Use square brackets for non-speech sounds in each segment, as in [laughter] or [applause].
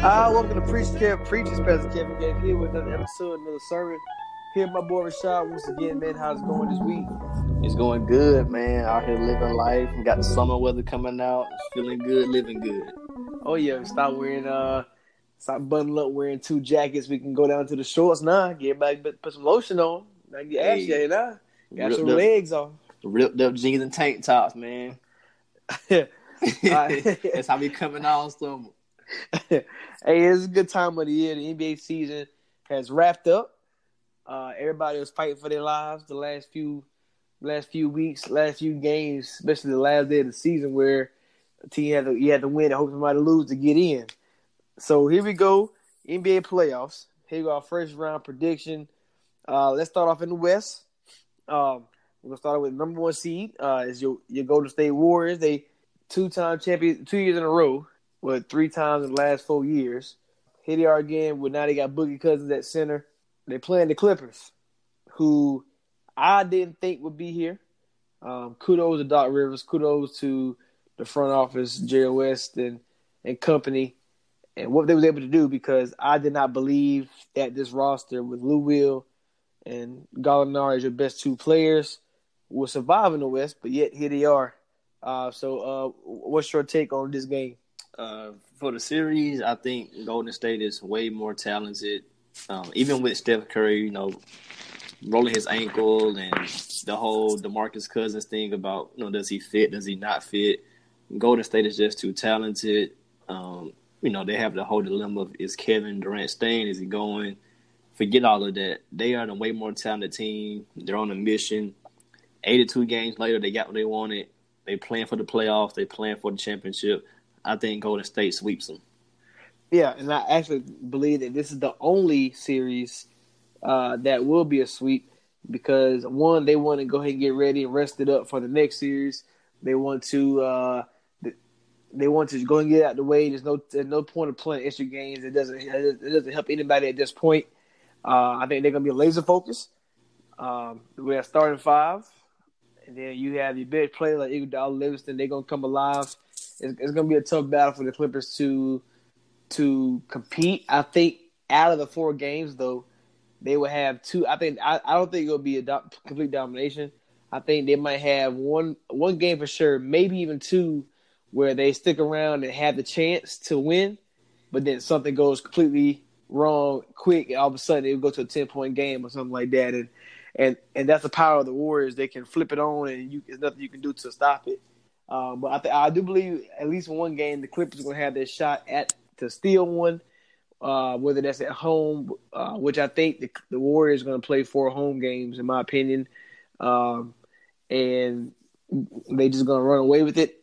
Ah, welcome to Preach Camp, Preachers Pastor Kevin Gabe here with another episode, another sermon. Here, my boy Rashad once again, man. How's it going this week? It's going good, man. Out here living life. We got the summer weather coming out. It's feeling good, living good. Oh yeah, stop wearing uh, stop bundling up wearing two jackets. We can go down to the shorts now. Get back, put some lotion on. Now get ass Hey. yet, now. Got Ripped your legs off. Ripped up jeans and tank tops, man. [laughs] Alright. [laughs] That's how we coming out summer. Hey, it's a good time of the year. The NBA season has wrapped up. Uh, everybody was fighting for their lives the last few, last few weeks, last few games, especially the last day of the season where the team had to you had to win and hope somebody lose to get in. So here we go, NBA playoffs. Here we go, our first round prediction. Uh, let's start off in the West. Um, we're gonna start with number one seed. Uh, is your your Golden State Warriors. They two time champion, two years in a row what three times in the last four years. Here they are again. With now they got Boogie Cousins at center. They playing the Clippers, who I didn't think would be here. Um, kudos to Doc Rivers. Kudos to the front office, Jerry West and and company, and what they was able to do because I did not believe that this roster with Lou Will and Gallinari as your best two players will survive in the West, but yet here they are. Uh, so, uh, what's your take on this game? Uh, for the series, I think Golden State is way more talented. Um, even with Steph Curry, you know, rolling his ankle and the whole DeMarcus Cousins thing about, you know, does he fit? Does he not fit? Golden State is just too talented. Um, you know, they have the whole dilemma of is Kevin Durant staying? Is he going? Forget all of that. They are the way more talented team. They're on a mission. 82 games later, they got what they wanted. They plan for the playoffs. They plan for the championship. I think Golden State sweeps them. Yeah, and I actually believe that this is the only series uh, that will be a sweep because one, they want to go ahead and get ready and rest it up for the next series. They want to uh, they want to go and get out the way. There's no there's no point of playing extra games. It doesn't it doesn't help anybody at this point. Uh, I think they're gonna be laser focused. Um, we have starting five, and then you have your big player like Iguodala, Livingston. They're gonna come alive. It's, it's gonna be a tough battle for the Clippers to to compete. I think out of the four games, though, they will have two. I think I, I don't think it'll be a do- complete domination. I think they might have one one game for sure, maybe even two, where they stick around and have the chance to win, but then something goes completely wrong quick, and all of a sudden it'll go to a ten point game or something like that, and and and that's the power of the Warriors. They can flip it on, and you there's nothing you can do to stop it. Um, but I th- I do believe at least one game the Clippers are going to have their shot at to steal one, uh, whether that's at home, uh, which I think the, the Warriors are going to play four home games in my opinion, um, and they just going to run away with it.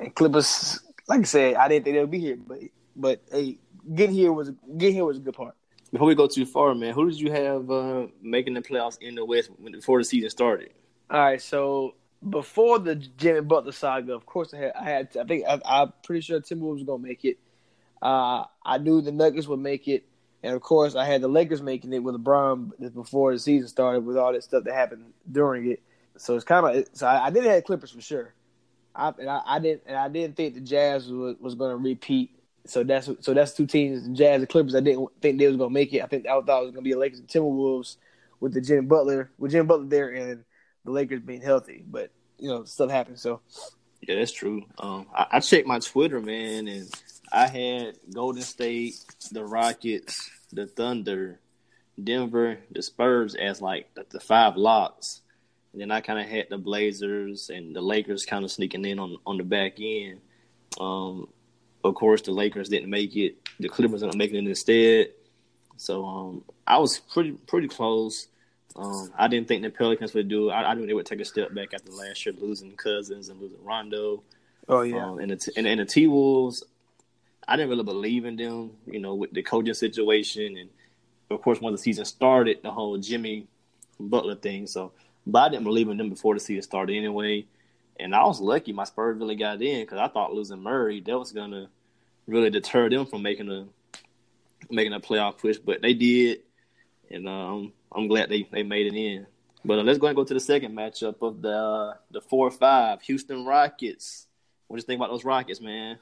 And Clippers, like I said, I didn't think they'll be here, but but hey, getting here was getting here was a good part. Before we go too far, man, who did you have uh, making the playoffs in the West before the season started? All right, so before the Jimmy Butler saga, of course I had, I had I think I, I'm pretty sure Timberwolves was gonna make it. Uh, I knew the Nuggets would make it, and of course I had the Lakers making it with LeBron before the season started with all that stuff that happened during it. So it's kind of so I, I did have Clippers for sure. I, and I, I didn't and I didn't think the Jazz was, was going to repeat. So that's so that's two teams, Jazz and Clippers. I didn't think they was going to make it. I think I thought it was going to be the Lakers and Timberwolves with the Jimmy Butler with Jimmy Butler there and the Lakers being healthy. But you know stuff happens. So Yeah, that's true. Um, I, I checked my Twitter, man, and I had Golden State, the Rockets, the Thunder, Denver, the Spurs as like the, the five locks, and then I kind of had the Blazers and the Lakers kind of sneaking in on on the back end. Um, of course, the Lakers didn't make it. The Clippers ended up making it instead. So um, I was pretty pretty close. Um, I didn't think the Pelicans would do. I, I knew they would take a step back after last year, losing Cousins and losing Rondo. Oh yeah, um, and the and, and the T Wolves, I didn't really believe in them. You know, with the coaching situation, and of course, when the season started, the whole Jimmy Butler thing. So, but I didn't believe in them before the season started anyway. And I was lucky my Spurs really got in because I thought losing Murray that was gonna really deter them from making a making a playoff push, but they did, and um, I'm glad they, they made it in. But uh, let's go and go to the second matchup of the uh, the four five Houston Rockets. What do you think about those Rockets, man?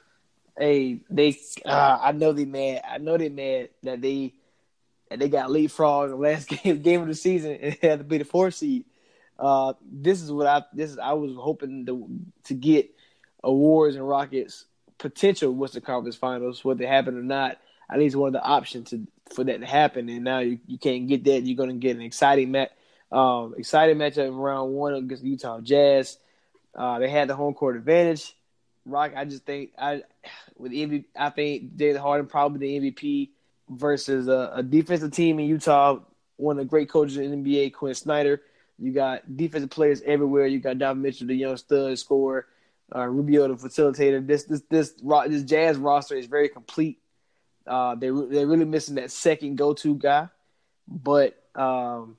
Hey, they uh, I know they mad. I know they mad that they that they got leapfrog the last [laughs] game game of the season and had to be the four seed. Uh, this is what I this is I was hoping to to get awards and Rockets potential Western Conference Finals, whether it happened or not. At least one of the options to for that to happen, and now you, you can't get that. You're going to get an exciting match, um, exciting matchup in round one against Utah Jazz. Uh, they had the home court advantage. Rock, I just think I with MVP, I think James Harden probably the MVP versus a, a, defensive team in Utah. One of the great coaches in the NBA, Quinn Snyder. You got defensive players everywhere. You got Donovan Mitchell, the young stud scorer, uh, Rubio, the facilitator. This this this this Jazz roster is very complete. Uh, they they're really missing that second go to guy, but um,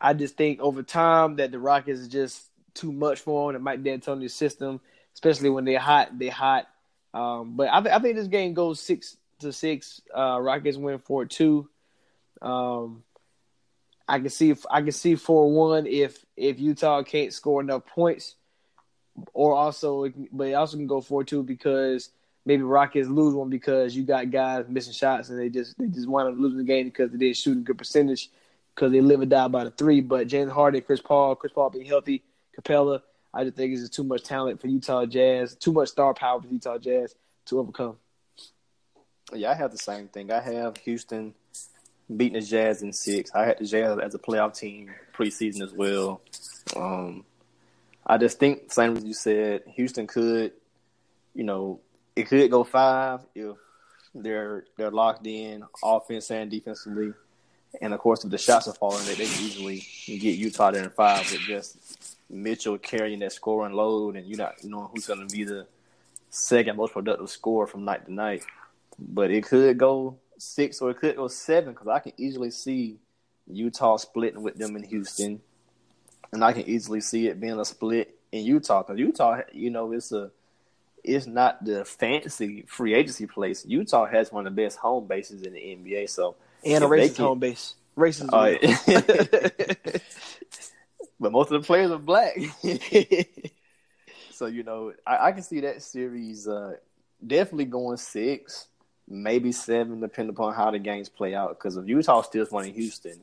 I just think over time that the Rockets is just too much for them. It might D'Antoni's system, especially when they're hot. They're hot. Um, but I, th- I think this game goes six to six. Uh, Rockets win four two. Um, I can see if I can see four one if if Utah can't score enough points, or also but it also can go four two because maybe Rockets lose one because you got guys missing shots and they just they just wind up losing the game because they didn't shoot a good percentage because they live or die by the three. But James Harden, Chris Paul, Chris Paul being healthy, Capela, I just think it's just too much talent for Utah Jazz, too much star power for Utah Jazz to overcome. Yeah, I have the same thing. I have Houston beating the Jazz in six. I had the Jazz as a playoff team preseason as well. Um, I just think, same as you said, Houston could, you know, it could go five if they're they're locked in offense and defensively. And of course, if the shots are falling, they, they easily get Utah there in five with just Mitchell carrying that scoring load, and you're not knowing who's going to be the second most productive scorer from night to night. But it could go six or it could go seven because I can easily see Utah splitting with them in Houston, and I can easily see it being a split in Utah because Utah, you know, it's a it's not the fancy free agency place. Utah has one of the best home bases in the NBA. So and a racist can, home base, racist. Uh, [laughs] but most of the players are black. [laughs] so you know, I, I, can see that series uh, definitely going six, maybe seven, depending upon how the games play out. Because if Utah still one in Houston,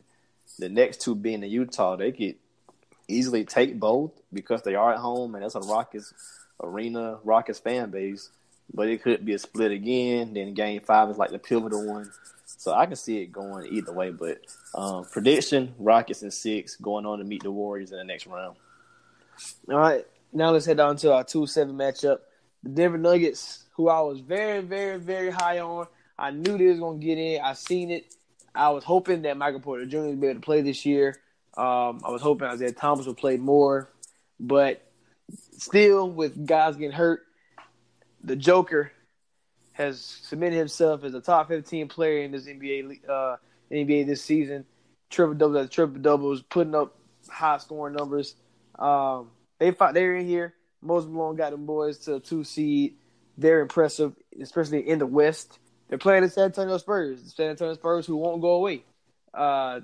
the next two being in Utah, they could easily take both because they are at home, and that's a Rockets arena Rockets fan base, but it could be a split again. Then game five is like the pivotal one. So I can see it going either way. But um, prediction Rockets in six going on to meet the Warriors in the next round. All right. Now let's head on to our 2 7 matchup. The Denver Nuggets, who I was very, very, very high on. I knew they was to get in. I seen it. I was hoping that Michael Porter Jr. would be able to play this year. Um, I was hoping Isaiah Thomas would play more. But still with guys getting hurt, the Joker has submitted himself as a top 15 player in this NBA uh, NBA this season. Triple double triple doubles, putting up high scoring numbers. Um, they fought, they're in here. Moses Malone got them boys to a two seed. They're impressive, especially in the West. They're playing the San Antonio Spurs. The San Antonio Spurs who won't go away. Uh,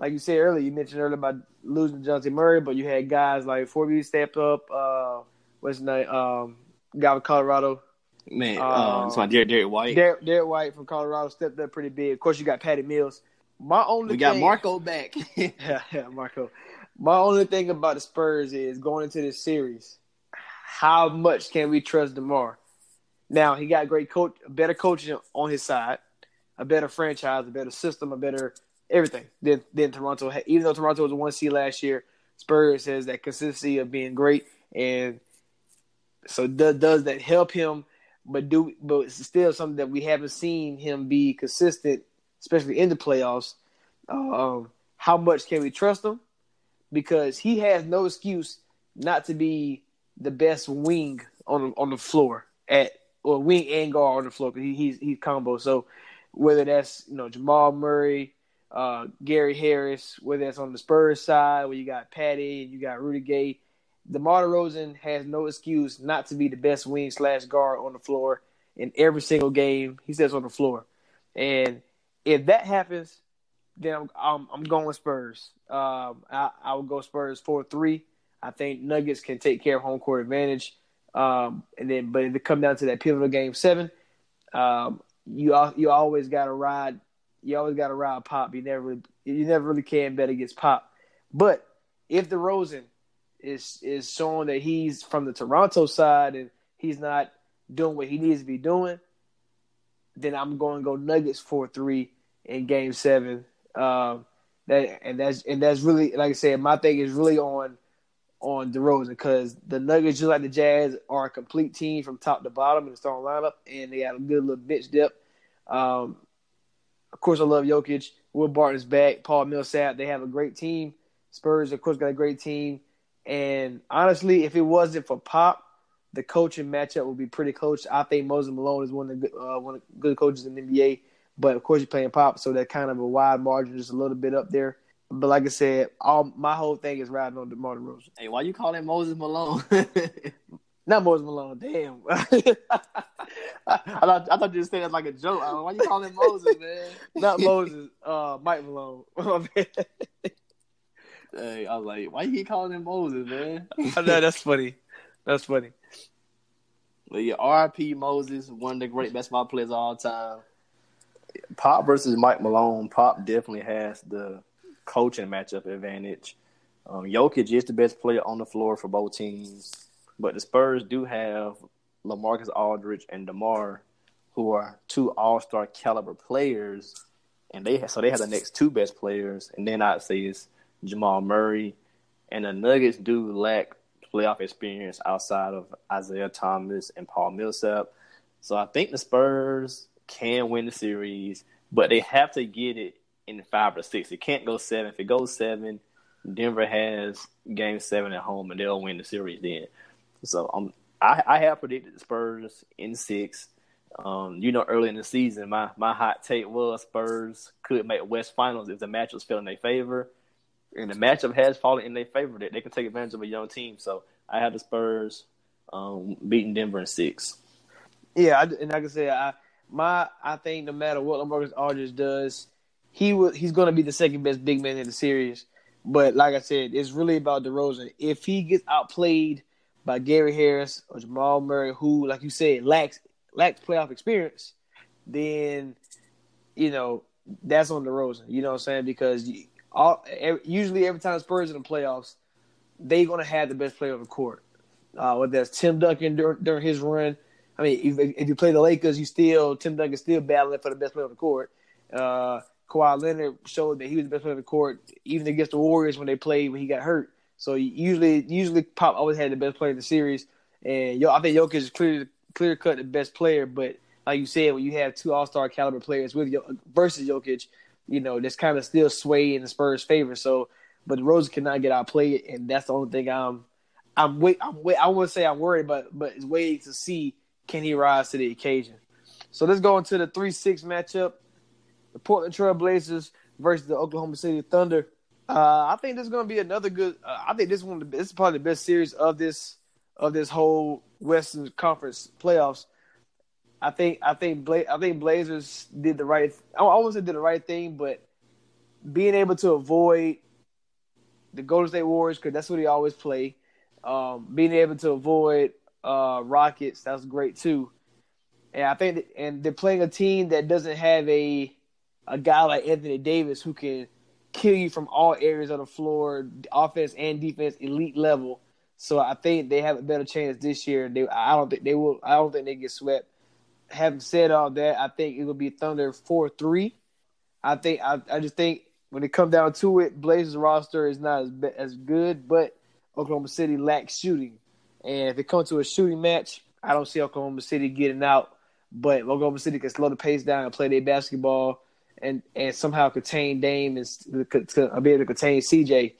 like you said earlier, you mentioned earlier about losing Dejounte Murray, but you had guys like Forbes step up. Uh, what's his name? Um, guy with Colorado. Man, um, um, it's my Derrick, Derrick White. Derek, Derrick White from Colorado stepped up pretty big. Of course, you got Patty Mills. My only we got thing, Marco back. yeah, [laughs] [laughs] yeah, Marco. My only thing about the Spurs is going into this series, how much can we trust Demar? Now he got great coach, better coaching on his side, a better franchise, a better system, a better everything than than Toronto. Even though Toronto was a one seed last year, Spurs has that consistency of being great, and so does does that help him? But do but it's still something that we haven't seen him be consistent, especially in the playoffs. Um, how much can we trust him? because he has no excuse not to be the best wing on on the floor at or wing and guard on the floor because he, he's he's combo. So whether that's you know Jamal Murray, uh, Gary Harris, whether that's on the Spurs side where you got Patty and you got Rudy Gay, DeMar DeRozan has no excuse not to be the best wing slash guard on the floor in every single game he says on the floor. And if that happens, then I'm I'm, I'm going Spurs. Um, I, I will go Spurs four three. I think Nuggets can take care of home court advantage. Um, and then, but if it come down to that pivotal game seven, um, you you always got to ride. You always got to ride Pop. You never you never really can bet against Pop. But if DeRozan is is showing that he's from the Toronto side and he's not doing what he needs to be doing, then I'm going to go Nuggets four three in Game Seven. Um, that and that's and that's really like I said, my thing is really on on DeRozan because the Nuggets, just like the Jazz, are a complete team from top to bottom in the starting lineup, and they got a good little bench depth. Um, of course, I love Jokic. Will Barton's back. Paul Millsap. They have a great team. Spurs, of course, got a great team. And honestly, if it wasn't for Pop, the coaching matchup would be pretty close. I think Moses Malone is one of the uh, one of the good coaches in the NBA. But of course, you're playing Pop, so that kind of a wide margin, just a little bit up there. But like I said, all my whole thing is riding on DeMar DeRozan. Hey, why you calling Moses Malone? [laughs] Not Moses Malone. Damn. [laughs] I, thought I thought you were saying it like a joke. Why you calling him Moses, man? Not Moses. Uh, Mike Malone. [laughs] hey, I was like, why you keep calling him Moses, man? [laughs] I know that's funny. That's funny. But yeah, R.I.P. Moses, one of the great basketball players of all time. Pop versus Mike Malone. Pop definitely has the coaching matchup advantage. Um, Jokic is the best player on the floor for both teams, but the Spurs do have LaMarcus Aldridge and DeMar, who are two All Star caliber players, and they so they have the next two best players. And then I'd say it's Jamal Murray, and the Nuggets do lack playoff experience outside of Isaiah Thomas and Paul Millsap. So I think the Spurs can win the series, but they have to get it in five or six. It can't go seven. If it goes seven, Denver has game seven at home and they'll win the series then. So um, I, I have predicted the Spurs in six. Um, you know, early in the season, my, my hot take was Spurs could make West Finals if the match was in their favor. And the matchup has fallen in their favor that they can take advantage of a young team. So I have the Spurs um, beating Denver in six. Yeah, and like I said, I my I think no matter what LaMarcus Aldridge does, he will he's going to be the second best big man in the series. But like I said, it's really about DeRozan. If he gets outplayed by Gary Harris or Jamal Murray, who, like you said, lacks lacks playoff experience, then you know that's on the DeRozan. You know what I'm saying? Because all usually every time Spurs in the playoffs, they're to have the best player on the court. Uh, whether that's Tim Duncan during, during his run. I mean, if, if, you play the Lakers, you still Tim Duncan still battling for the best player on the court. Uh, Kawhi Leonard showed that he was the best player on the court, even against the Warriors when they played when he got hurt. So usually, usually Pop always had the best player in the series, and yo, I think Jokic is clear, clear cut the best player. But like you said, when you have two All Star caliber players with versus Jokic, you know that's kind of still sway in the Spurs' favor. So, but the Rose cannot get outplayed, and that's the only thing I'm, I'm wait, I'm wait. I wouldn't say I'm worried, but but it's waiting to see can he rise to the occasion. So let's go into the three six matchup the Portland Trail Blazers versus the Oklahoma City Thunder. Uh, I think this is going to be another good. Uh, I think this one this is probably the best series of this of this whole Western Conference playoffs. I think I think Bla- I think Blazers did the right. I almost did the right thing, but being able to avoid the Golden State Warriors because that's what they always play. Um, being able to avoid uh, Rockets that's great too. And I think and they're playing a team that doesn't have a a guy like Anthony Davis who can kill you from all areas of the floor, offense and defense, elite level. So I think they have a better chance this year. They, I don't think they will. I don't think they get swept. Having said all that, I think it will be Thunder four three. I think I, I just think when it comes down to it, Blazers roster is not as as good, but Oklahoma City lacks shooting. And if it comes to a shooting match, I don't see Oklahoma City getting out. But Oklahoma City can slow the pace down and play their basketball and and somehow contain Dame and to, to be able to contain CJ.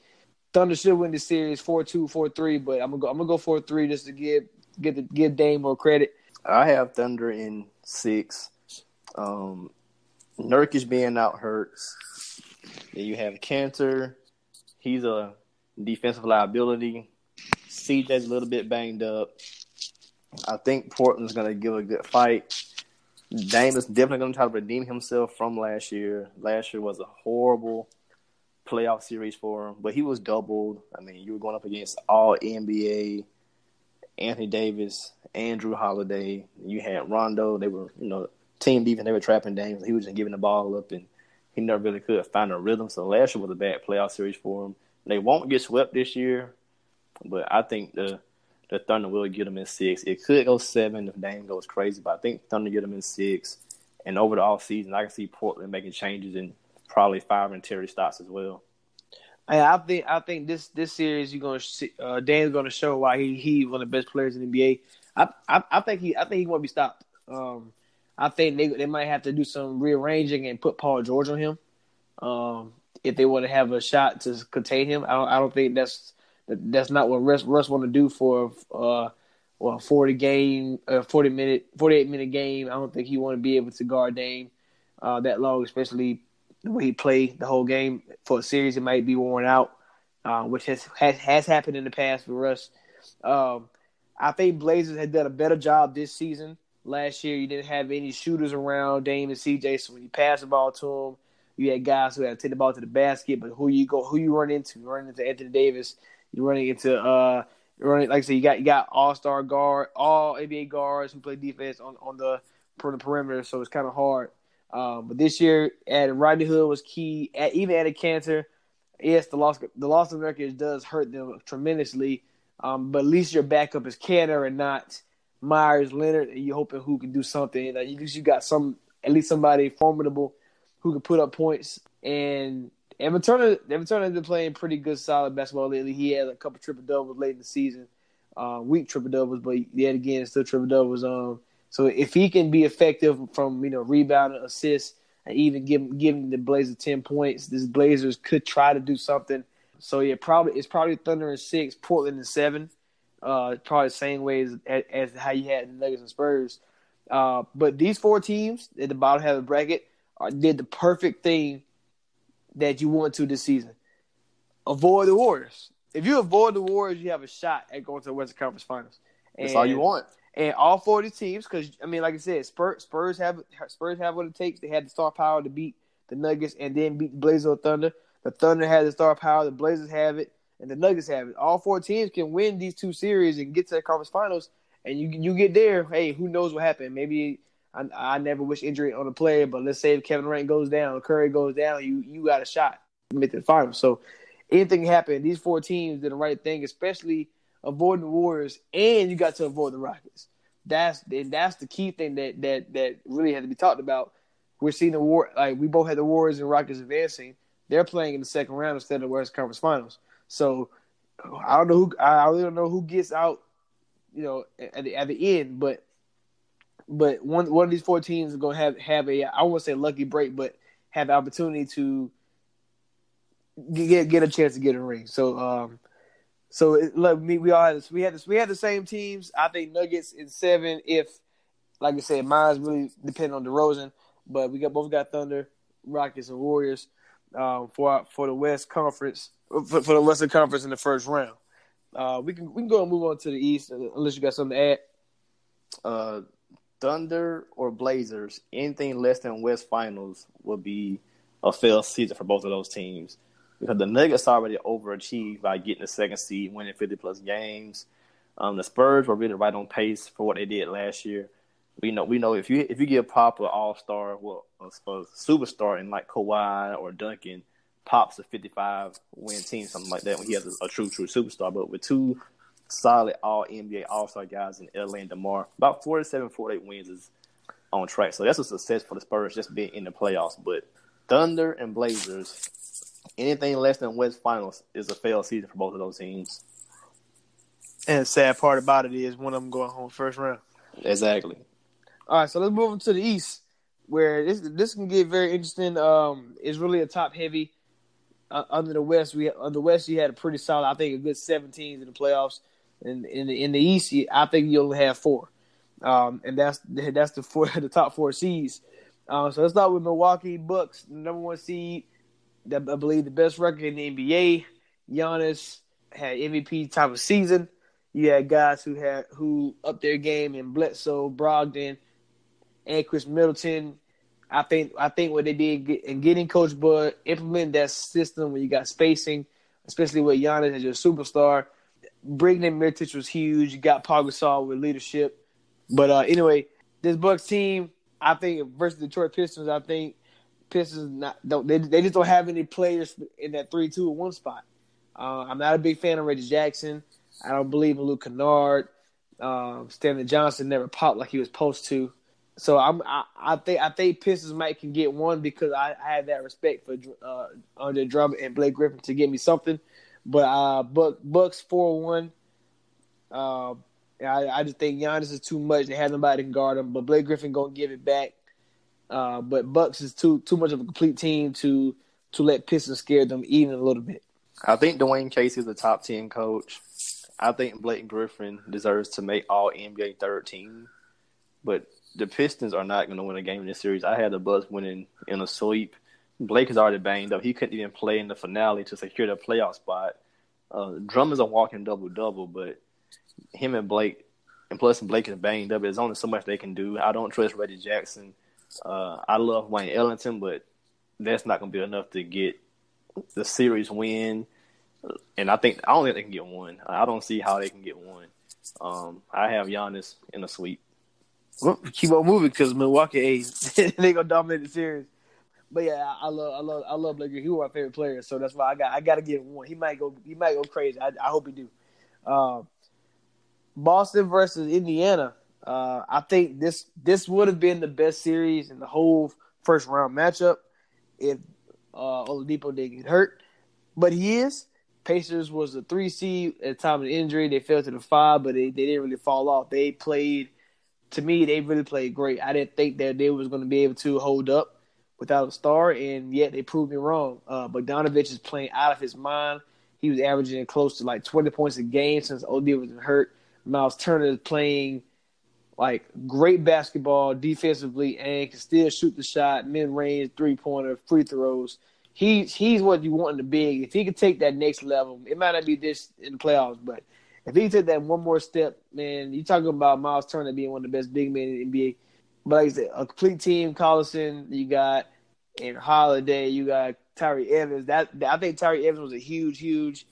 Thunder should win the series 4-2, 4-3, but I'm gonna go. I'm gonna go 4-3 just to give get the give Dame more credit. I have Thunder in six. Um, Nurkic being out hurts. Then you have Kanter. He's a defensive liability. CJ's a little bit banged up. I think Portland's to give a good fight. Dame is definitely going to try to redeem himself from last year. Last year was a horrible playoff series for him, but he was doubled. I mean, you were going up against all NBA, Anthony Davis, Andrew Holiday. You had Rondo. They were, you know, team defense. They were trapping Dame. He was just giving the ball up, and he never really could find a rhythm. So last year was a bad playoff series for him. They won't get swept this year, but I think the the Thunder will get them in six. It could go seven if Dame goes crazy, but I think Thunder get them in six. And over the off season, I can see Portland making changes and probably firing Terry Stotts as well. I think I think this this series you're gonna see, uh, Dame's gonna show why he he one of the best players in the NBA. I I, I think he I think he won't be stopped. Um, I think they they might have to do some rearranging and put Paul George on him. Um, if they want to have a shot to contain him, I don't, I don't think that's that's not what Russ, Russ want to do for uh, well, forty game, uh, forty minute, forty eight minute game. I don't think he want to be able to guard Dame uh, that long, especially the way he played the whole game for a series. It might be worn out, uh, which has, has has happened in the past for Russ. Um, I think Blazers had done a better job this season. Last year, you didn't have any shooters around Dame and CJ, so when you pass the ball to them, you had guys who had to take the ball to the basket. But who you go, who you run into? You run into Anthony Davis you're running into uh, running like I said, you got you got all star guard, all NBA guards who play defense on on the for the perimeter, so it's kind of hard. Um, but this year, adding Rodney Hood was key. At, even added Kanter. Yes, the loss the loss of Nurkic does hurt them tremendously. Um, but at least your backup is Kanter and not Meyers Leonard, and you're hoping who can do something. At least you got some, at least somebody formidable who can put up points. And Turner, Evan Turner has been playing pretty good, solid basketball lately. He had a couple triple doubles late in the season, uh, weak triple doubles, but yet again, still triple doubles. Um, so if he can be effective from you know rebounding, assists, and even giving giving the Blazers ten points, this Blazers could try to do something. So yeah, probably it's probably Thunder and six, Portland and seven. Uh, probably the same way as, as how you had the Nuggets and Spurs. Uh, but these four teams at the bottom half of the bracket are, did the perfect thing that you want to this season. Avoid the Warriors. If you avoid the Warriors, you have a shot at going to the Western Conference Finals. And, That's all you want. And all forty teams, because I mean, like I said, Spurs, Spurs have Spurs have what it takes. They had the star power to beat the Nuggets and then beat the Blazers or Thunder. The Thunder has the star power. The Blazers have it, and the Nuggets have it. All four teams can win these two series and get to the conference finals. And you you get there. Hey, who knows what happened? Maybe I, I never wish injury on a player, but let's say if Kevin Durant goes down, Curry goes down, you you got a shot to make the finals. So anything can happen. These four teams did the right thing, especially avoiding the Warriors, and you got to avoid the Rockets. That's and that's the key thing that that that really had to be talked about. We're seeing the war like we both had the Warriors and Rockets advancing. They're playing in the second round instead of the West Conference Finals. So I don't know who I really don't know who gets out, you know, at the at the end, but but one one of these four teams is going to have have a I won't say lucky break, but have the opportunity to get get a chance to get a ring. So um, so it, look, me we all had this, we had this, we had the same teams. I think Nuggets in seven. If like I said, mine's really depend on DeRozan, but we got both got Thunder, Rockets, and Warriors um, for for the West Conference for, for the Western Conference in the first round. Uh, we can we can go and move on to the East unless you got something to add. Uh, Thunder or Blazers, anything less than West Finals would be a failed season for both of those teams because the Nuggets already overachieved by getting the second seed, winning 50 plus games. Um, the Spurs were really right on pace for what they did last year. We know we know if you if you give Pop an All Star, well, a, superstar in like Kawhi or Duncan, Pop's a 55 win team, something like that when he has a, a true true superstar. But with two solid all NBA All Star guys in LA and DeMar. About 47, 48 wins is on track. So that's a success for the Spurs just being in the playoffs. But Thunder and Blazers, anything less than West Finals is a failed season for both of those teams. And the sad part about it is one of them going home first round. Exactly. All right, so let's move on to the East, where this this can get very interesting. Um, it's really a top heavy uh, under the West, we under the West you had a pretty solid. I think a good seven teams in the playoffs. In in the, in the East, I think you only have four, um, and that's that's the four [laughs] the top four seeds. Uh, so let's start with Milwaukee Bucks, number one seed. I believe the best record in the NBA. Giannis had MVP type of season. You had guys who had who up their game in Bledsoe, Brogdon, and Khris Middleton. I think I think what they did in getting Coach Bud implement that system where you got spacing, especially with Giannis as your superstar. Bringing in Middleton was huge. You got Paul Gasol with leadership. But uh, anyway, this Bucks team, I think versus Detroit Pistons, I think Pistons not don't they, they just don't have any players in that three two one spot. Uh, I'm not a big fan of Reggie Jackson. I don't believe in Luke Kennard. Um, Stanley Johnson never popped like he was supposed to. So I'm I, I, think I think Pistons might can get one because I, I have that respect for uh, Andre Drummond and Blake Griffin to get me something. But uh, Buck, Bucks four one. Uh, I, I just think Giannis is too much. They have nobody can guard him. But Blake Griffin gonna give it back. Uh, but Bucks is too too much of a complete team to to let Pistons scare them even a little bit. I think Dwane Casey is a top ten coach. I think Blake Griffin deserves to make All NBA third team, but the Pistons are not going to win a game in this series. I had the Bucks winning in a sweep. Blake is already banged up. He couldn't even play in the finale to secure the playoff spot. Uh, Drummond's a walking double double, but him and Blake, and plus Blake is banged up. There's only so much they can do. I don't trust Reggie Jackson. Uh, I love Wayne Ellington, but that's not going to be enough to get the series win. And I think I don't think they can get one. I don't see how they can get one. Um, I have Giannis in a sweep. Well, keep on moving because Milwaukee, A's, [laughs] they gonna dominate the series. But yeah, I love, I love, I love Blake. He was my favorite player, so that's why I got, I got to him one. He might go, he might go crazy. I, I hope he do. Uh, Boston versus Indiana. Uh, I think this this would have been the best series in the whole first round matchup if uh, Oladipo didn't get hurt, but he is. Pacers was a three seed at the time of the injury. They fell to the five, but they, they didn't really fall off. They played to me, they really played great. I didn't think that they was going to be able to hold up without a star, and yet they proved me wrong. Uh, Bogdanovich is playing out of his mind. He was averaging close to like 20 points a game since OD was hurt. Miles Turner is playing like great basketball defensively and can still shoot the shot, mid range, three pointer, free throws. He's he's what you want in the big. If he could take that next level, it might not be this in the playoffs, but if he took that one more step, man, you talking about Miles Turner being one of the best big men in the NBA. But like I said, a complete team, Collison, you got and Holiday, you got Tyreke Evans. That, I think Tyreke Evans was a huge, huge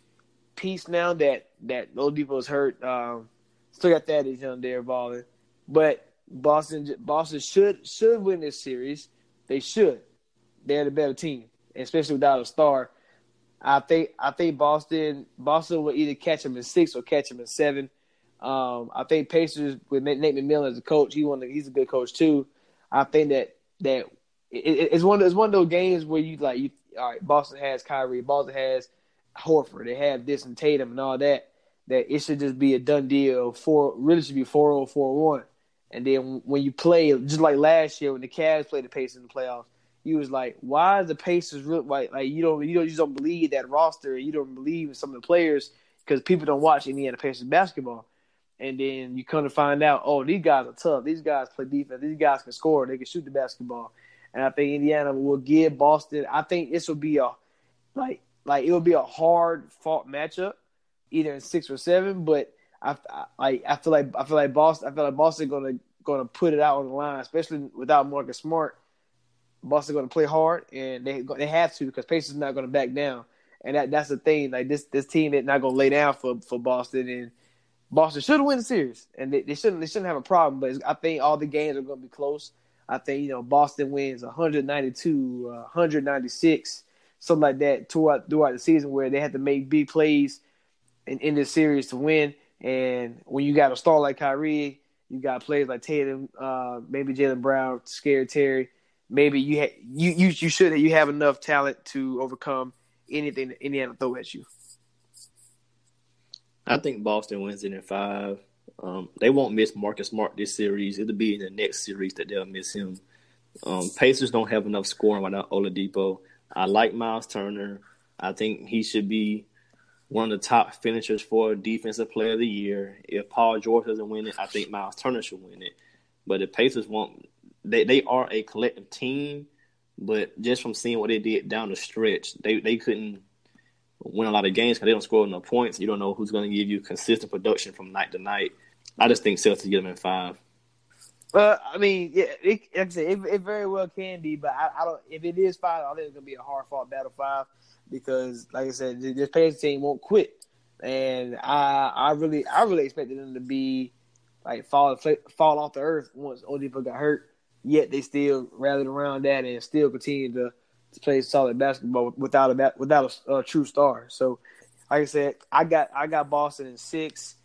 piece now that that Oladipo is hurt. Um, still got that is on there balling, but Boston Boston should should win this series. They should. They're the better team, especially without a star. I think I think Boston Boston will either catch him in six or catch him in seven. Um, I think Pacers with Nate McMillan as a coach, he one he's a good coach too. I think that that it, it's one of, it's one of those games where you like you all right. Boston has Kyrie, Boston has Horford, they have this and Tatum and all that. That it should just be a done deal. For really should be 4-0, 4-1. And then when you play just like last year when the Cavs played the Pacers in the playoffs, you was like, why is the Pacers real like like you don't you don't you don't believe that roster, you don't believe in some of the players because people don't watch any Indiana Pacers basketball. And then you come to find out, oh, these guys are tough. These guys play defense. These guys can score. They can shoot the basketball. And I think Indiana will give Boston. I think this will be a like like it will be a hard fought matchup, either in six or seven. But I, I I feel like I feel like Boston. I feel like Boston gonna gonna put it out on the line, especially without Marcus Smart. Boston to play hard, and they they have to because Pacers not to back down, and that that's the thing. Like this this team is not to lay down for for Boston, and Boston should win the series, and they, they shouldn't they shouldn't have a problem. But I think all the games are going to be close. I think you know Boston wins 192, uh, 196, something like that throughout throughout the season, where they had to make big plays in, in this series to win. And when you got a star like Kyrie, you got players like Tatum, uh, maybe Jaylen Brown, Scary Terry maybe you ha- you you you should you have enough talent to overcome anything that Indiana throw at you. I think Boston wins it in five. Um, they won't miss Marcus Smart this series. It'll be in the next series that they'll miss him. Um, Pacers don't have enough scoring without Oladipo. I like Miles Turner. I think he should be one of the top finishers for Defensive Player of the Year. If Paul George doesn't win it, I think Miles Turner should win it. But the Pacers won't. They they are a collective team, but just from seeing what they did down the stretch, they they couldn't win a lot of games because they don't score enough points. You don't know who's going to give you consistent production from night to night. I just think Celtics get them in five. Well, I mean, yeah, it, like I said, it, it, very well can be, but I, I, don't. If it is five, I think it's gonna be a hard fought battle five because, like I said, this Pacers team won't quit, and I, I really, I really expected them to be like fall, fall off the earth once Oladipo got hurt. Yet they still rallied around that and still continue to, to play solid basketball without a without a, a true star. So, like I said, I got I got Boston in six.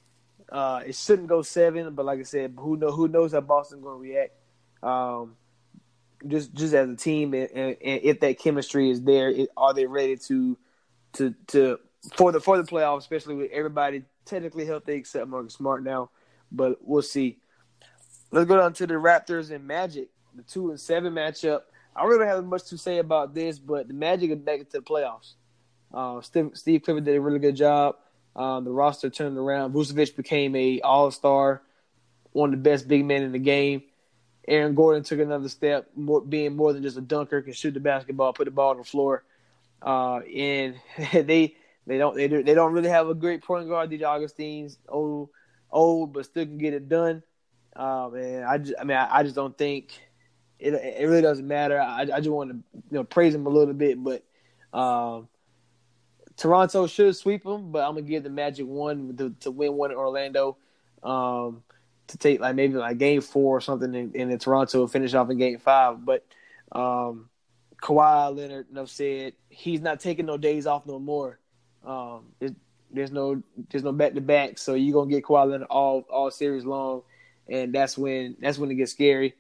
Uh, it shouldn't go seven, but like I said, who know who knows how Boston going to react. Um, just just as a team, and, and, and if that chemistry is there, it, are they ready to to to for the for the playoffs, especially with everybody technically healthy except Marcus Smart now, but we'll see. Let's go down to the Raptors and Magic, the two and seven matchup. I really don't have much to say about this, but the Magic are back into the playoffs. Uh, Steve, Steve Clifford did a really good job. Um, the roster turned around. Vucevic became a All Star, one of the best big men in the game. Aaron Gordon took another step, more, being more than just a dunker, can shoot the basketball, put the ball on the floor. Uh, and [laughs] they they don't they, do, they don't really have a great point guard. DJ Augustin's old old, but still can get it done. Um, and I just I mean I, I just don't think it it really doesn't matter. I, I just want to you know praise him a little bit, but um, Toronto should sweep them, but I'm gonna give the Magic one to, to win one in Orlando. Um, to take like maybe like game four or something, and, and then Toronto finish off in game five. But um, Kawhi Leonard, enough said, he's not taking no days off no more. Um, it, there's no there's no back to back, so you're gonna get Kawhi Leonard all all series long, and that's when that's when it gets scary.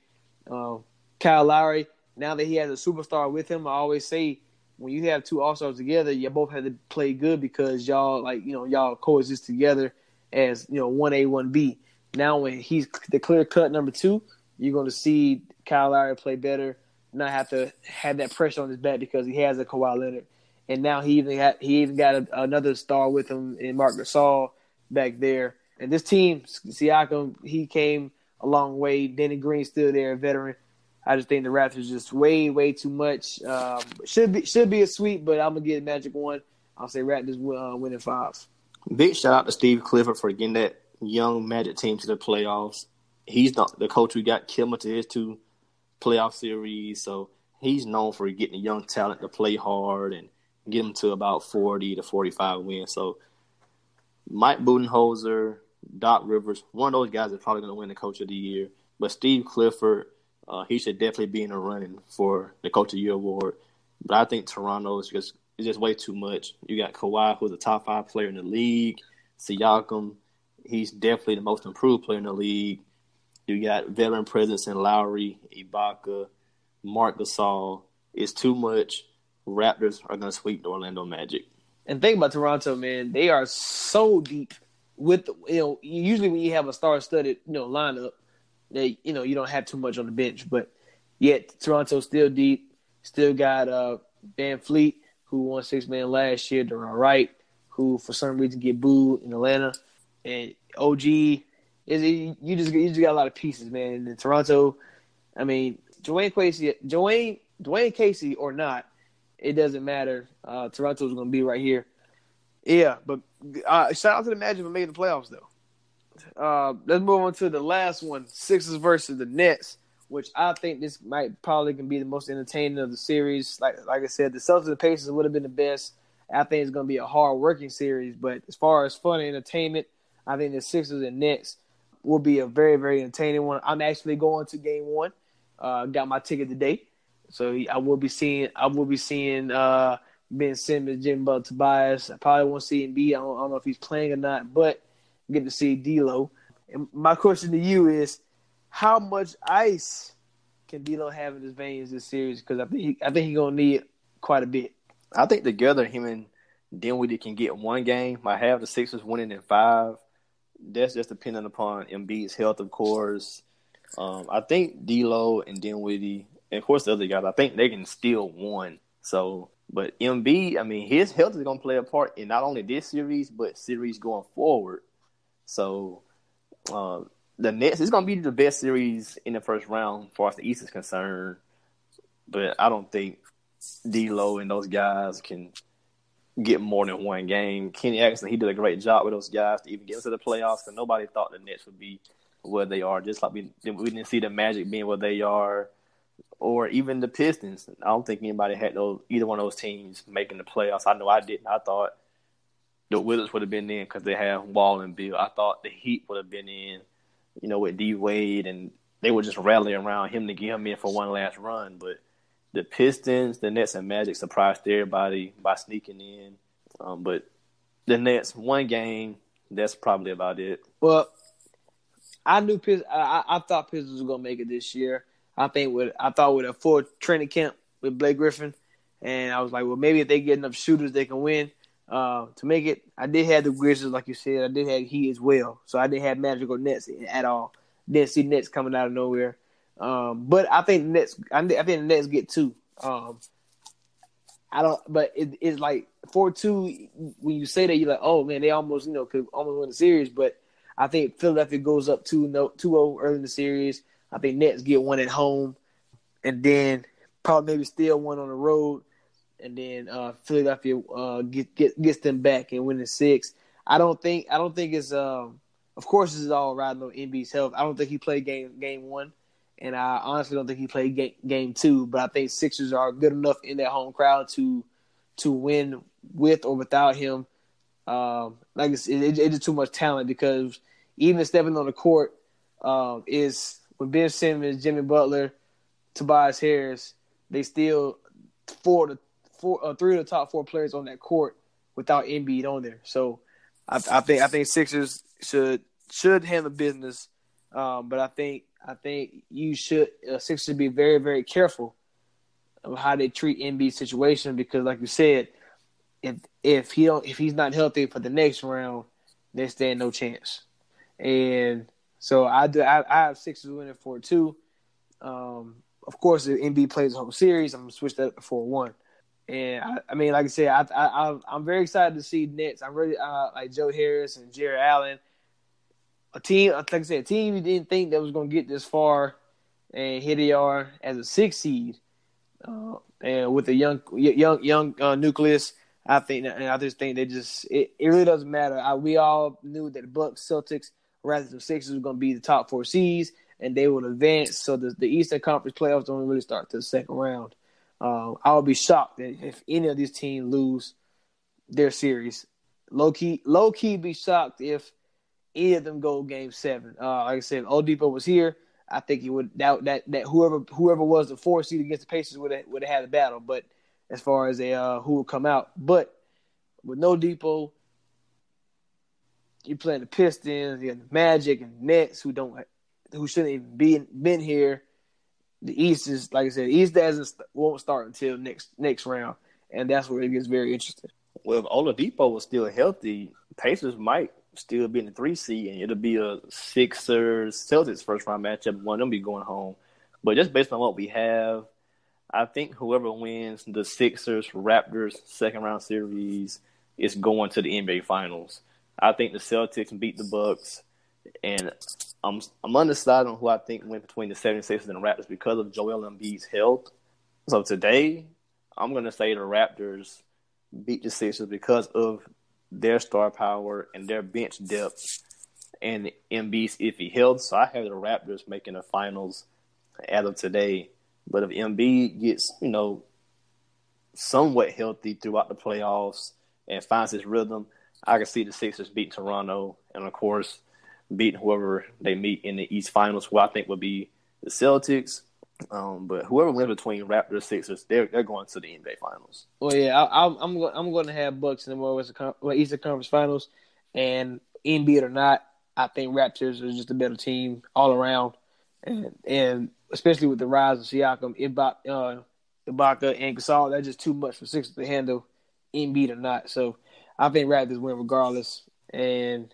Um, Kyle Lowry, now that he has a superstar with him, I always say when you have two all stars together, you both have to play good because y'all like you know y'all coexist together as you know one A one B. Now when he's the clear cut number two, you're going to see Kyle Lowry play better, not have to have that pressure on his back because he has a Kawhi Leonard, and now he even had, he even got a, another star with him in Marc Gasol back there. And this team, Siakam, he came a long way. Danny Green still there, a veteran. I just think the Raptors just way, way too much. Um, should be should be a sweep, but I'm gonna get a Magic one. I'll say Raptors uh, winning five. Big shout out to Steve Clifford for getting that young Magic team to the playoffs. He's not the coach who got Kemba to his two playoff series, so he's known for getting young talent to play hard and get them to about forty to forty-five wins. So Mike Budenholzer, Doc Rivers, one of those guys is probably going to win the Coach of the Year. But Steve Clifford uh, he should definitely be in the running for the Coach of the Year award. But I think Toronto is just just way too much. You got Kawhi, who's a top five player in the league. Siakam, he's definitely the most improved player in the league. You got veteran presence in Lowry, Ibaka, Marc Gasol. It's too much. Raptors are going to sweep the Orlando Magic. And think about Toronto, man. They are so deep with you know. Usually when you have a star-studded you know lineup, they you know you don't have too much on the bench, but yet Toronto still deep. Still got uh, VanVleet who won six man last year. They're all right. Who for some reason get booed in Atlanta, and OG is you just you just got a lot of pieces, man. And in Toronto, I mean, Dwane Casey, Dwane Dwane Casey or not, it doesn't matter. Uh, Toronto's going to be right here. Yeah, but uh, shout out to the Magic for making the playoffs though. Uh, let's move on to the last one: Sixers versus the Nets, which I think this might probably can be the most entertaining of the series. Like like I said, the Celtics and Pacers would have been the best. I think it's going to be a hard working series, but as far as fun and entertainment, I think the Sixers and Nets will be a very very entertaining one. I'm actually going to Game One. Uh, got my ticket today, so I will be seeing I will be seeing uh, Ben Simmons, Jim Butler, Tobias. I probably won't see Embiid. I don't, I don't know if he's playing or not, but get to see D'Lo. And my question to you is, how much ice can D'Lo have in his veins this series? Because I think he, I think he's gonna need quite a bit. I think together him and Dinwiddie can get one game. I have the Sixers winning in five. That's just depending upon Embiid's health, of course. Um, I think D'Lo and Dinwiddie, and of course the other guys, I think they can steal one. So But Embiid, I mean, his health is going to play a part in not only this series but series going forward. So uh, the Nets is going to be the best series in the first round, as far as the East is concerned. But I don't think D'Lo and those guys can get more than one game. Kenny Atkinson, he did a great job with those guys to even get into the playoffs, and nobody thought the Nets would be where they are. Just like we we didn't see the Magic being where they are, or even the Pistons. I don't think anybody had those either one of those teams making the playoffs. I know I didn't. I thought the Wizards would have been in because they have Wall and Beal. I thought the Heat would have been in, you know, with D Wade, and they were just rallying around him to get him in for one last run, but the Pistons, the Nets, and Magic surprised everybody by sneaking in. Um, but the Nets, one game, that's probably about it. Well, I knew Pistons. I, I thought Pistons was gonna make it this year. I think with I thought with a full training camp with Blake Griffin, and I was like, well, maybe if they get enough shooters, they can win. Uh, to make it, I did have the Grizzlies, like you said. I did have Heat as well, so I didn't have Magic or Nets at all. Didn't see Nets coming out of nowhere. Um, but I think Nets. I, I think the Nets get two. Um, I don't, but it, it's like four two. When you say that, you're like, oh man, they almost you know could almost win the series. But I think Philadelphia goes up two no two zero early in the series. I think Nets get one at home, and then probably maybe still one on the road, and then uh, Philadelphia uh, get, get gets them back and win the six. I don't think I don't think it's um. Of course, this is all riding on Embiid's health. I don't think he played game game one and I honestly don't think he played game, game two. But I think Sixers are good enough in that home crowd to to win with or without him. Um, like it's, it, it's too much talent because even stepping on the court um, is with Ben Simmons, Jimmy Butler, Tobias Harris. They still four to four, uh, three of the top four players on that court without Embiid on there. So I, I think I think Sixers should should handle business. Um, but I think I think you should uh, Sixers should be very very careful of how they treat Embiid situation because, like you said, if if he don't if he's not healthy for the next round, they stand no chance. And so I do I, I have Sixers winning four two. Um, of course, if Embiid plays the whole series, I'm gonna switch that to four one. And I, I, mean, like I said, I, I, I'm very excited to see Nets. I'm really uh, like Joe Harris and Jarrett Allen a team, like I said, a team you didn't think that was going to get this far, and here they are as a six seed, uh, and with a young, young, young uh, nucleus. I think, and I just think they just it, it really doesn't matter. I, we all knew that the Bucks, Celtics, rather than Sixers, were going to be the top four seeds, and they would advance. So the the Eastern Conference playoffs don't really start to the second round. Um, I would be shocked if any of these teams lose their series. Low key, low key, be shocked if any of them go game seven. Uh, like I said, Oladipo was here. I think he would that that that whoever whoever was the four seed against the Pacers would have would have had a battle. But as far as a uh, who would come out, but with no Depot, you're playing the Pistons, you got the Magic and Nets who don't who shouldn't even be been here. The East is like I said, East doesn't won't start until next next round, and that's where it gets very interesting. Well, if Oladipo was still healthy, Pacers might still be in the three seed, and it'll be a Sixers Celtics first round matchup. One of them be going home, but just based on what we have, I think whoever wins the Sixers Raptors second round series is going to the NBA Finals. I think the Celtics beat the Bucks, and I'm I'm undecided on who I think went between the 76ers and the Raptors because of Joel Embiid's health. So today, I'm going to say the Raptors beat the Sixers because of their star power and their bench depth and Embiid's iffy health. So I have the Raptors making the finals as of today. But if Embiid gets, you know, somewhat healthy throughout the playoffs and finds his rhythm, I can see the Sixers beat Toronto and of course beating whoever they meet in the East Finals, who I think would be the Celtics. Um, but whoever wins between Raptors Sixers, they're they're going to the NBA Finals. Well, yeah, I, am I'm I'm going to have Bucks in the Eastern Conference Finals, and Embiid or not, I think Raptors are just a better team all around, and and especially with the rise of Siakam, Ibaka, uh, Ibaka and Gasol, that's just too much for Sixers to handle, Embiid or not. So I think Raptors win regardless, and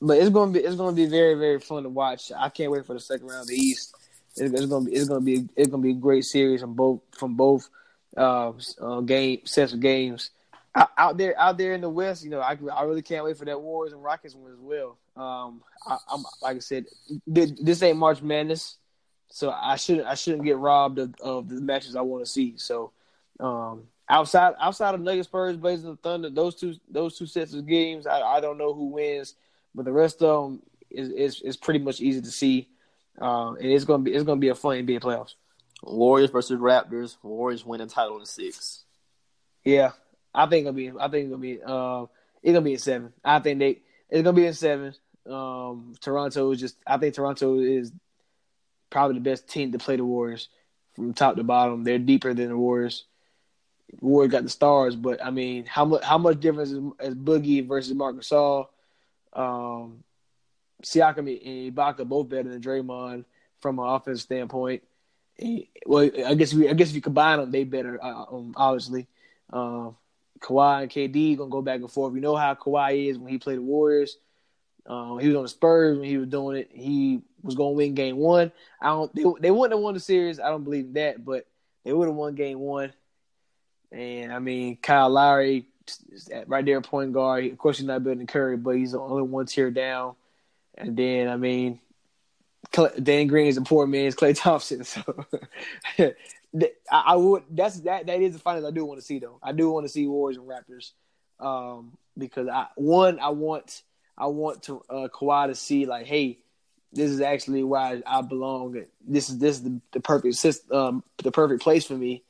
but it's to be it's to be very very fun to watch. I can't wait for the second round of the East it's, it's gonna be it's gonna be it's gonna be a great series from both from both uh, uh, game sets of games. Out, out, there, out there in the West, you know, I, I really can't wait for that Warriors and Rockets one as well. Um, I, am like I said, this ain't March Madness, so I shouldn't I shouldn't get robbed of, of the matches I want to see. So, um, outside outside of Nuggets, Spurs, Blazers, and Thunder, those two those two sets of games, I, I don't know who wins, but the rest of them is is, is pretty much easy to see, uh, and it's gonna be it's gonna be a fun NBA playoffs. Warriors versus Raptors. Warriors win the title in six. Yeah, I think it'll be. I think it'll be. Uh, it's gonna be in seven. I think they. It's gonna be in seven. Um, Toronto is just. I think Toronto is probably the best team to play the Warriors from top to bottom. They're deeper than the Warriors. Warriors got the stars, but I mean, how much how much difference is, is Boogie versus Marc Gasol? Um, Siakam and Ibaka both better than Draymond from an offense standpoint well, I guess you, I guess if you combine them, they better. Uh, um, obviously, um, Kawhi and KD gonna go back and forth. We know how Kawhi is when he played the Warriors. Um, he was on the Spurs when he was doing it. He was gonna win Game One. I don't. They, they wouldn't have won the series. I don't believe that, but they would have won Game One. And I mean, Kyle Lowry right there, point guard. Of course, he's not better than Curry, but he's the only one tier down. And then, I mean, Danny Green is a poor man's Klay Thompson. [laughs] So I, I, would that's that that is the finals I do want to see though. I do want to see Warriors and Raptors um, because I one I want I want to uh, Kawhi to see like hey this is actually why I, belong. This is this is the, the perfect system, um, the perfect place for me.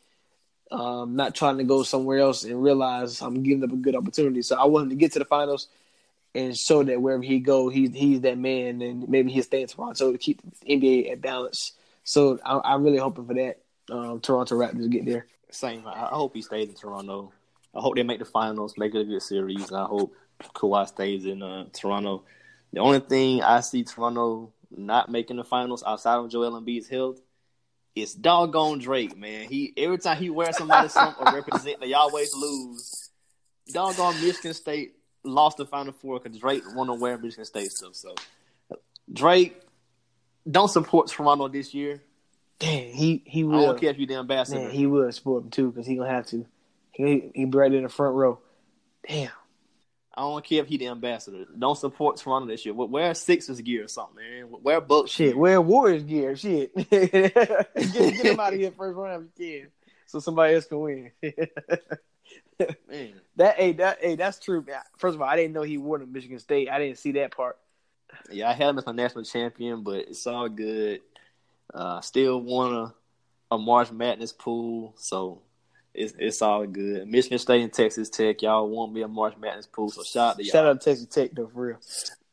Um, not trying to go somewhere else and realize I'm giving up a good opportunity. So I want him to get to the finals and show that wherever he go, he's he's that man, and maybe he'll stay in Toronto to keep the NBA at balance. So I, am really hoping for that. Um, Toronto Raptors get there. Same. I hope he stays in Toronto. I hope they make the finals, make it a good series. and I hope Kawhi stays in uh, Toronto. The only thing I see Toronto not making the finals outside of Joel Embiid's health is doggone Drake, man. He every time he wears somebody's something or represent, they always lose. Doggone Michigan State lost the Final Four because Drake won to wear Michigan State stuff. So Drake don't support Toronto this year. Damn, he he will. I don't care if you the ambassador. Man, he will support him too because he gonna have to. He he be right in the front row. Damn. I don't care if he the ambassador. Don't support Toronto this year. Wear Sixers gear or something, man. Wear Bucks shit. Gear. Wear Warriors gear. Shit. [laughs] get, get [laughs] him out of here first round if you can, so somebody else can win. [laughs] Man. That hey that hey that's true. First of all, I didn't know he won at Michigan State. I didn't see that part. Yeah, I had him as my national champion, but it's all good. Uh, still won a, a March Madness pool, so it's it's all good. Michigan State and Texas Tech, y'all won't be a March Madness pool, so shout out to y'all. Shout out to Texas Tech though, for real.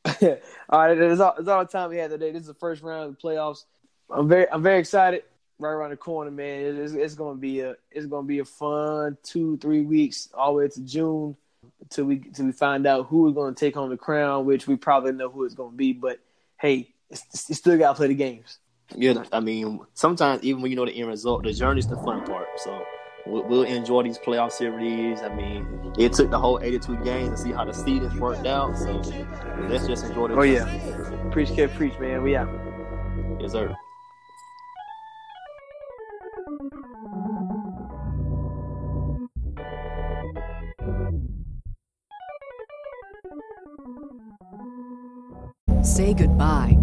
[laughs] all right, that's all, that's all the time we had today. This is the first round of the playoffs. I'm very I'm very excited right around the corner, man. It's, it's, gonna be a it's gonna be a fun two three weeks all the way to June until we until we find out who is gonna take home the crown, which we probably know who it's gonna be. But hey, you still gotta play the games. Yeah, I mean, sometimes even when you know the end result, the journey's the fun part. So we'll, we'll enjoy these playoff series. I mean, it took the whole 82 games to see how the seedings worked out. So let's just enjoy the. Oh yeah, preach, kid, preach, man. We out. Yes, sir. Say goodbye